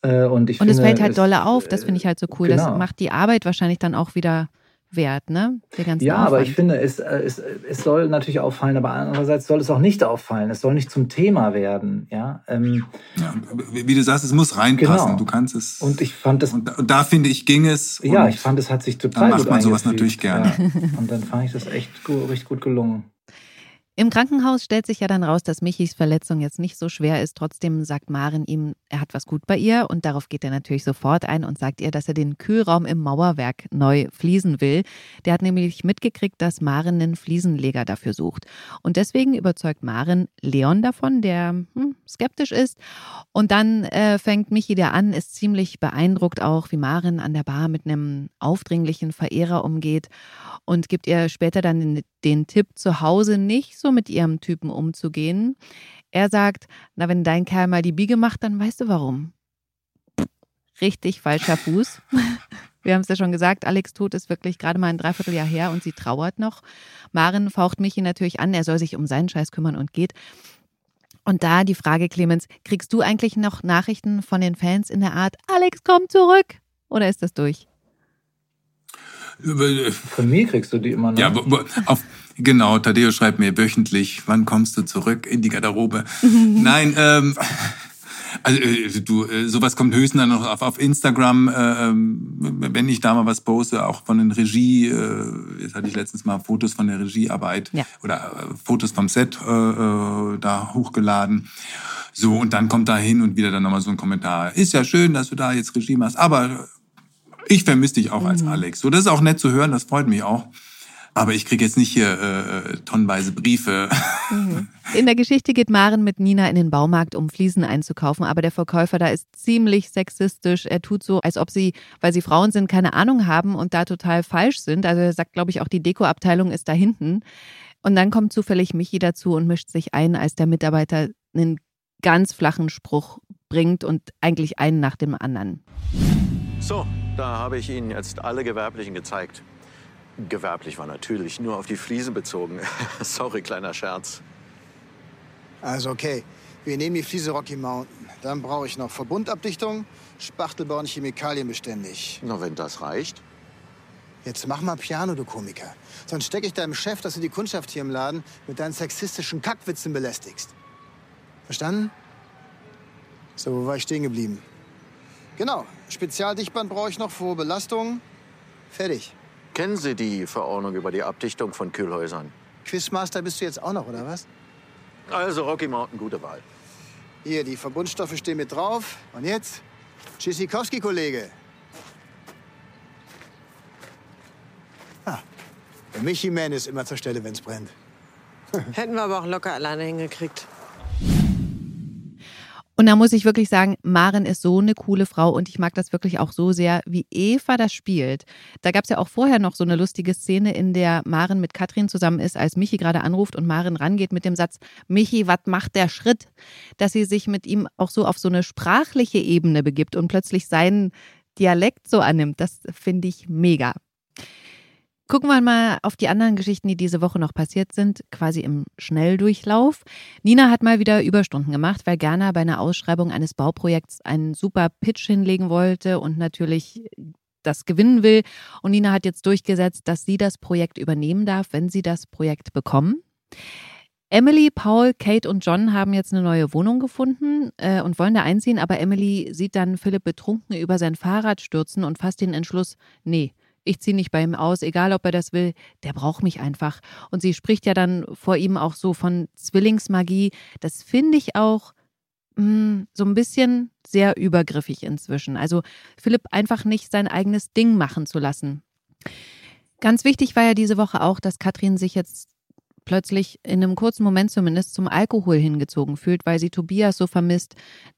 Äh, und ich und finde, es fällt halt dolle auf, das finde ich halt so cool. Genau. Das macht die Arbeit wahrscheinlich dann auch wieder wert, ne? Der ganze ja, Aufwand. aber ich finde, es, äh, es, es soll natürlich auffallen, aber andererseits soll es auch nicht auffallen. Es soll nicht zum Thema werden, ja. Ähm, ja wie du sagst, es muss reinpassen. Genau. Du kannst es. Und ich fand es. Und, und da finde ich, ging es. Ja, ich fand, es hat sich total dann macht man sowas natürlich gerne. Ja. Und dann fand ich das echt gut, richtig gut gelungen. Im Krankenhaus stellt sich ja dann raus, dass Michis Verletzung jetzt nicht so schwer ist. Trotzdem sagt Maren ihm, er hat was gut bei ihr und darauf geht er natürlich sofort ein und sagt ihr, dass er den Kühlraum im Mauerwerk neu fließen will. Der hat nämlich mitgekriegt, dass Maren einen Fliesenleger dafür sucht. Und deswegen überzeugt Maren Leon davon, der hm, skeptisch ist. Und dann äh, fängt Michi der an, ist ziemlich beeindruckt auch, wie Maren an der Bar mit einem aufdringlichen Verehrer umgeht und gibt ihr später dann den, den Tipp, zu Hause nicht so mit ihrem Typen umzugehen. Er sagt, na, wenn dein Kerl mal die Biege macht, dann weißt du warum. Richtig falscher Fuß. *laughs* Wir haben es ja schon gesagt, Alex Tod ist wirklich gerade mal ein Dreivierteljahr her und sie trauert noch. Maren faucht Michi natürlich an, er soll sich um seinen Scheiß kümmern und geht. Und da die Frage, Clemens, kriegst du eigentlich noch Nachrichten von den Fans in der Art, Alex, komm zurück? Oder ist das durch? Von mir kriegst du die immer noch. Ja, auf, genau, Tadeo schreibt mir wöchentlich, wann kommst du zurück in die Garderobe? *laughs* Nein, ähm, also äh, du, äh, sowas kommt höchstens dann noch auf, auf Instagram, äh, ähm, wenn ich da mal was poste, auch von den Regie, äh, jetzt hatte ich letztens mal Fotos von der Regiearbeit ja. oder äh, Fotos vom Set äh, äh, da hochgeladen. So, und dann kommt da hin und wieder dann nochmal so ein Kommentar. Ist ja schön, dass du da jetzt Regie machst, aber ich vermisse dich auch mhm. als Alex. So, das ist auch nett zu hören, das freut mich auch. Aber ich kriege jetzt nicht hier äh, tonnenweise Briefe. Mhm. *laughs* In der Geschichte geht Maren mit Nina in den Baumarkt, um Fliesen einzukaufen, aber der Verkäufer da ist ziemlich sexistisch. Er tut so, als ob sie, weil sie Frauen sind, keine Ahnung haben und da total falsch sind. Also er sagt, glaube ich, auch die Dekoabteilung ist da hinten. Und dann kommt zufällig Michi dazu und mischt sich ein, als der Mitarbeiter einen ganz flachen Spruch bringt und eigentlich einen nach dem anderen. So, da habe ich Ihnen jetzt alle Gewerblichen gezeigt. Gewerblich war natürlich nur auf die Fliesen bezogen. *laughs* Sorry, kleiner Scherz. Also okay, wir nehmen die Fliese Rocky Mountain. Dann brauche ich noch Verbundabdichtung, Spachtelbau und Chemikalien beständig. Na, wenn das reicht. Jetzt mach mal Piano, du Komiker. Sonst stecke ich deinem Chef, dass du die Kundschaft hier im Laden mit deinen sexistischen Kackwitzen belästigst. Verstanden? So, wo war ich stehen geblieben? Genau. Spezialdichtband brauche ich noch vor Belastung. Fertig. Kennen Sie die Verordnung über die Abdichtung von Kühlhäusern? Quizmaster bist du jetzt auch noch, oder was? Also Rocky Mountain, gute Wahl. Hier, die Verbundstoffe stehen mit drauf. Und jetzt? Tschüssikowski, Kollege. Ah, der Michi Man ist immer zur Stelle, wenn's brennt. Hätten wir aber auch locker alleine hingekriegt. Und da muss ich wirklich sagen, Maren ist so eine coole Frau und ich mag das wirklich auch so sehr, wie Eva das spielt. Da gab es ja auch vorher noch so eine lustige Szene, in der Maren mit Katrin zusammen ist, als Michi gerade anruft und Maren rangeht mit dem Satz, Michi, was macht der Schritt? Dass sie sich mit ihm auch so auf so eine sprachliche Ebene begibt und plötzlich seinen Dialekt so annimmt. Das finde ich mega. Gucken wir mal auf die anderen Geschichten, die diese Woche noch passiert sind, quasi im Schnelldurchlauf. Nina hat mal wieder Überstunden gemacht, weil Gerner bei einer Ausschreibung eines Bauprojekts einen super Pitch hinlegen wollte und natürlich das gewinnen will. Und Nina hat jetzt durchgesetzt, dass sie das Projekt übernehmen darf, wenn sie das Projekt bekommen. Emily, Paul, Kate und John haben jetzt eine neue Wohnung gefunden äh, und wollen da einziehen, aber Emily sieht dann Philipp betrunken über sein Fahrrad stürzen und fasst den Entschluss, nee, ich ziehe nicht bei ihm aus, egal ob er das will, der braucht mich einfach. Und sie spricht ja dann vor ihm auch so von Zwillingsmagie. Das finde ich auch mh, hm, so ein bisschen sehr übergriffig inzwischen. Also Philipp einfach nicht sein eigenes Ding machen zu lassen. Ganz wichtig war ja diese Woche auch, dass Katrin sich jetzt plötzlich in einem kurzen Moment zumindest zum Alkohol hingezogen fühlt, weil sie Tobias so vermisst,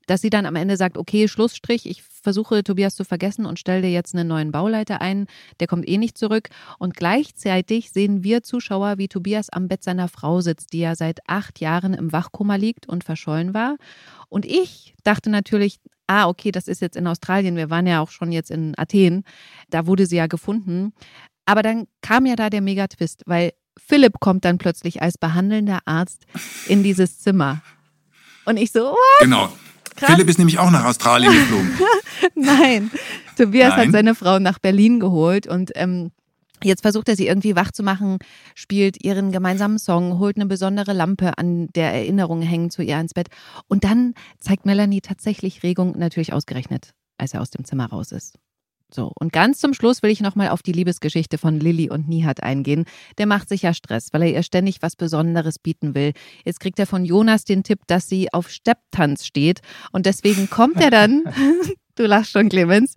dass sie dann am Ende sagt, okay, Schlussstrich, ich versuche Tobias zu vergessen und stelle dir jetzt einen neuen Bauleiter ein, der kommt eh nicht zurück. Und gleichzeitig sehen wir Zuschauer, wie Tobias am Bett seiner Frau sitzt, die ja seit acht Jahren im Wachkoma liegt und verschollen war. Und ich dachte natürlich, ah, okay, das ist jetzt in Australien, wir waren ja auch schon jetzt in Athen, da wurde sie ja gefunden. Aber dann kam ja da der Megatwist, weil Philipp kommt dann plötzlich als behandelnder Arzt in dieses Zimmer. Und ich so, what? Genau. Krass. Philipp ist nämlich auch nach Australien geflogen. *laughs* Nein, Tobias Nein. hat seine Frau nach Berlin geholt und ähm, Jetzt versucht er sie irgendwie wach zu machen, spielt ihren gemeinsamen Song, holt eine besondere Lampe an der Erinnerung hängen zu ihr ins Bett. Und dann zeigt Melanie tatsächlich Regung, natürlich ausgerechnet, als er aus dem Zimmer raus ist. So, und ganz zum Schluss will ich nochmal auf die Liebesgeschichte von Lilly und Nihat eingehen. Der macht sich ja Stress, weil er ihr ständig was Besonderes bieten will. Jetzt kriegt er von Jonas den Tipp, dass sie auf Stepptanz steht. Und deswegen kommt er dann, *laughs* du lachst schon, Clemens,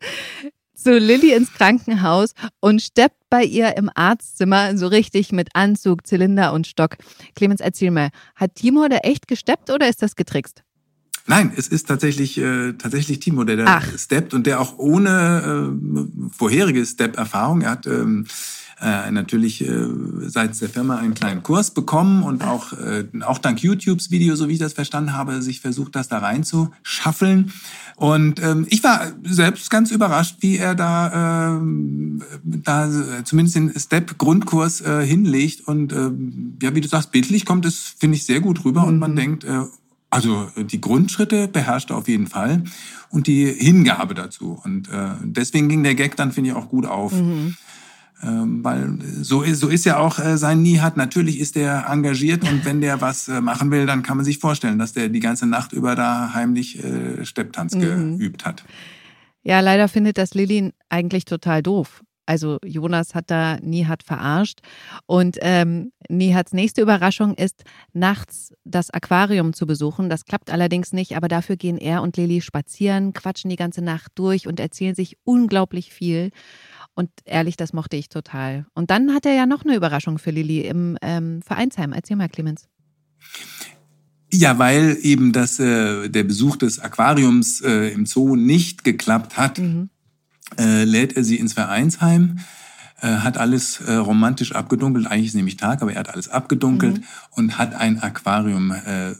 zu Lilly ins Krankenhaus und steppt bei ihr im Arztzimmer so richtig mit Anzug, Zylinder und Stock. Clemens, erzähl mal, hat Timo da echt gesteppt oder ist das getrickst? Nein, es ist tatsächlich, äh, tatsächlich Timo, der da steppt und der auch ohne äh, vorherige Step-Erfahrung, er hat ähm, äh, natürlich äh, seitens der Firma einen kleinen Kurs bekommen und auch, äh, auch dank YouTubes Video, so wie ich das verstanden habe, sich versucht, das da rein zu schaffeln. Und ähm, ich war selbst ganz überrascht, wie er da, äh, da zumindest den Step-Grundkurs äh, hinlegt. Und äh, ja, wie du sagst, bildlich kommt es, finde ich, sehr gut rüber. Mhm. Und man mhm. denkt, äh, also die Grundschritte beherrscht er auf jeden Fall und die Hingabe dazu. Und äh, deswegen ging der Gag dann, finde ich, auch gut auf. Mhm. Ähm, weil so ist, so ist ja auch äh, sein Nihat. Natürlich ist der engagiert und wenn der was äh, machen will, dann kann man sich vorstellen, dass der die ganze Nacht über da heimlich äh, Stepptanz mhm. geübt hat. Ja, leider findet das Lilly eigentlich total doof. Also Jonas hat da Nihat verarscht. Und ähm, Nihats nächste Überraschung ist, nachts das Aquarium zu besuchen. Das klappt allerdings nicht, aber dafür gehen er und Lilly spazieren, quatschen die ganze Nacht durch und erzählen sich unglaublich viel. Und ehrlich, das mochte ich total. Und dann hat er ja noch eine Überraschung für Lilly im ähm, Vereinsheim. Erzähl mal, Clemens. Ja, weil eben das, äh, der Besuch des Aquariums äh, im Zoo nicht geklappt hat, mhm äh, lädt er sie ins Vereinsheim, äh, hat alles äh, romantisch abgedunkelt. Eigentlich ist nämlich Tag, aber er hat alles abgedunkelt mhm. und hat ein Aquarium äh,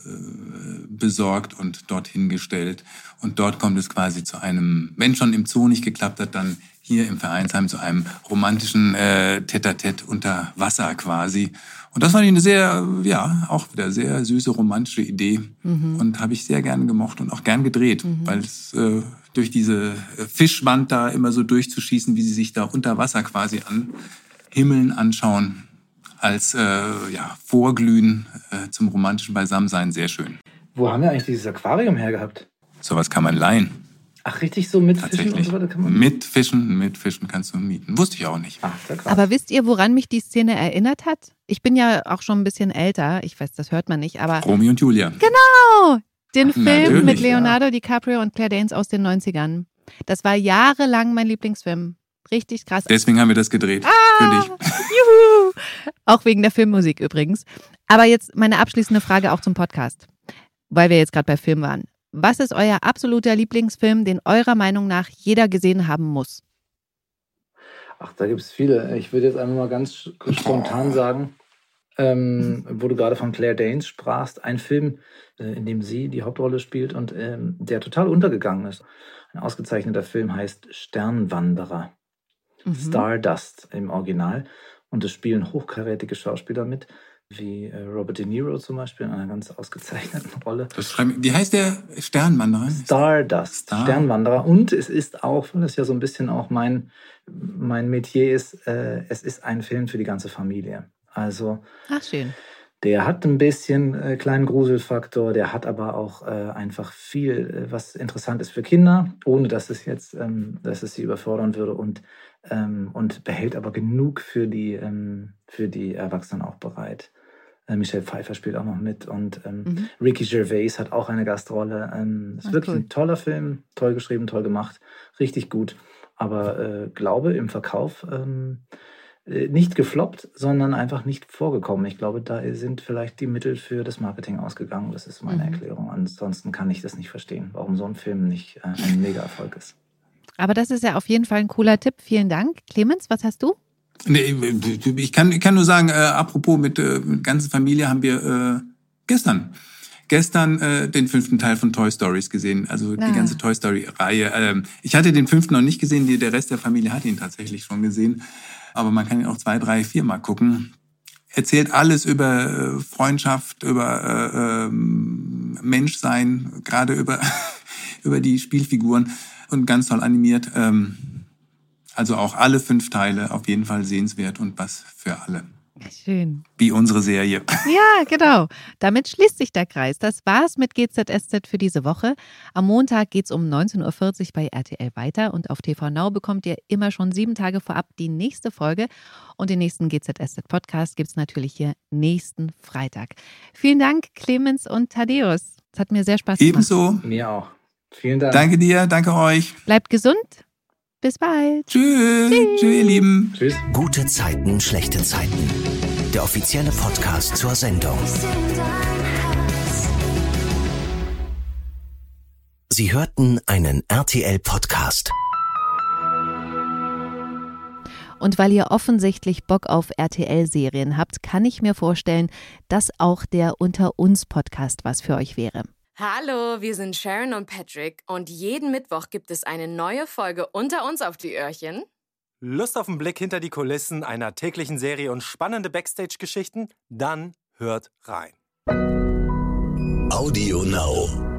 besorgt und dorthin gestellt. Und dort kommt es quasi zu einem, wenn schon im Zoo nicht geklappt hat, dann hier im Vereinsheim zu einem romantischen äh, Tete-a-Tete unter Wasser quasi. Und das fand ich eine sehr, ja, auch wieder sehr süße romantische Idee mhm. und habe ich sehr gerne gemocht und auch gern gedreht, mhm. weil es äh, durch diese äh, Fischwand da immer so durchzuschießen, wie sie sich da unter Wasser quasi an Himmeln anschauen, als äh, ja, Vorglühen äh, zum romantischen Beisammensein sehr schön. Wo haben wir eigentlich dieses Aquarium hergehabt? Sowas kann man leihen. Ach, richtig so mit Fischen und so weiter kann man. Mit Fischen, mit Fischen kannst du mieten. Wusste ich auch nicht. Ach, aber wisst ihr, woran mich die Szene erinnert hat? Ich bin ja auch schon ein bisschen älter. Ich weiß, das hört man nicht, aber. Romy und Julia. Genau! Den Film mit Leonardo ja. DiCaprio und Claire Danes aus den 90ern. Das war jahrelang mein Lieblingsfilm. Richtig krass. Deswegen haben wir das gedreht. Ah, für dich. *laughs* Juhu! Auch wegen der Filmmusik übrigens. Aber jetzt meine abschließende Frage auch zum Podcast, weil wir jetzt gerade bei Film waren. Was ist euer absoluter Lieblingsfilm, den eurer Meinung nach jeder gesehen haben muss? Ach, da gibt es viele. Ich würde jetzt einfach mal ganz spontan sagen, ähm, *laughs* wo du gerade von Claire Danes sprachst, ein Film, äh, in dem sie die Hauptrolle spielt und ähm, der total untergegangen ist. Ein ausgezeichneter Film heißt Sternwanderer. Mhm. Stardust im Original. Und es spielen hochkarätige Schauspieler mit, wie äh, Robert De Niro zum Beispiel in einer ganz ausgezeichneten Rolle. wie heißt der Sternwanderer? Stardust, Star. Sternwanderer. Und es ist auch, weil es ja so ein bisschen auch mein, mein Metier ist, äh, es ist ein Film für die ganze Familie. Also. Ach, schön. Der hat ein bisschen äh, kleinen Gruselfaktor, der hat aber auch äh, einfach viel, äh, was interessant ist für Kinder, ohne dass es jetzt, ähm, dass es sie überfordern würde und, ähm, und behält aber genug für die, ähm, für die Erwachsenen auch bereit. Äh, Michelle Pfeiffer spielt auch noch mit und ähm, mhm. Ricky Gervais hat auch eine Gastrolle. Ähm, ist Ach, wirklich cool. ein toller Film, toll geschrieben, toll gemacht, richtig gut. Aber äh, glaube im Verkauf ähm, äh, nicht gefloppt, sondern einfach nicht vorgekommen. Ich glaube, da sind vielleicht die Mittel für das Marketing ausgegangen. Das ist meine mhm. Erklärung. Ansonsten kann ich das nicht verstehen, warum so ein Film nicht äh, ein Mega-Erfolg ist. Aber das ist ja auf jeden Fall ein cooler Tipp. Vielen Dank. Clemens, was hast du? Nee, ich kann, ich kann nur sagen, äh, apropos mit, äh, mit ganzer Familie haben wir äh, gestern gestern äh, den fünften Teil von Toy Stories gesehen, also ah. die ganze Toy Story Reihe. Ähm, ich hatte den fünften noch nicht gesehen, die, der Rest der Familie hat ihn tatsächlich schon gesehen aber man kann ihn auch zwei, drei, viermal gucken. Erzählt alles über äh, Freundschaft, über äh, ähm, Menschsein, gerade über, *laughs* über die Spielfiguren und ganz toll animiert. Ähm, also auch alle fünf Teile auf jeden Fall sehenswert und was für alle. Schön. Wie unsere Serie. Ja, genau. Damit schließt sich der Kreis. Das war's mit GZSZ für diese Woche. Am Montag geht's um 19.40 Uhr bei RTL weiter und auf TV Now bekommt ihr immer schon sieben Tage vorab die nächste Folge. Und den nächsten GZSZ Podcast gibt's natürlich hier nächsten Freitag. Vielen Dank, Clemens und Thaddeus. Es hat mir sehr Spaß gemacht. Ebenso. Mir auch. Vielen Dank. Danke dir, danke euch. Bleibt gesund. Bis bald. Tschüss. Tschüss, ihr Lieben. Tschüss. Gute Zeiten, schlechte Zeiten. Der offizielle Podcast zur Sendung. Sie hörten einen RTL-Podcast. Und weil ihr offensichtlich Bock auf RTL-Serien habt, kann ich mir vorstellen, dass auch der Unter uns Podcast was für euch wäre. Hallo, wir sind Sharon und Patrick und jeden Mittwoch gibt es eine neue Folge unter uns auf die Öhrchen. Lust auf einen Blick hinter die Kulissen einer täglichen Serie und spannende Backstage-Geschichten? Dann hört rein. Audio Now.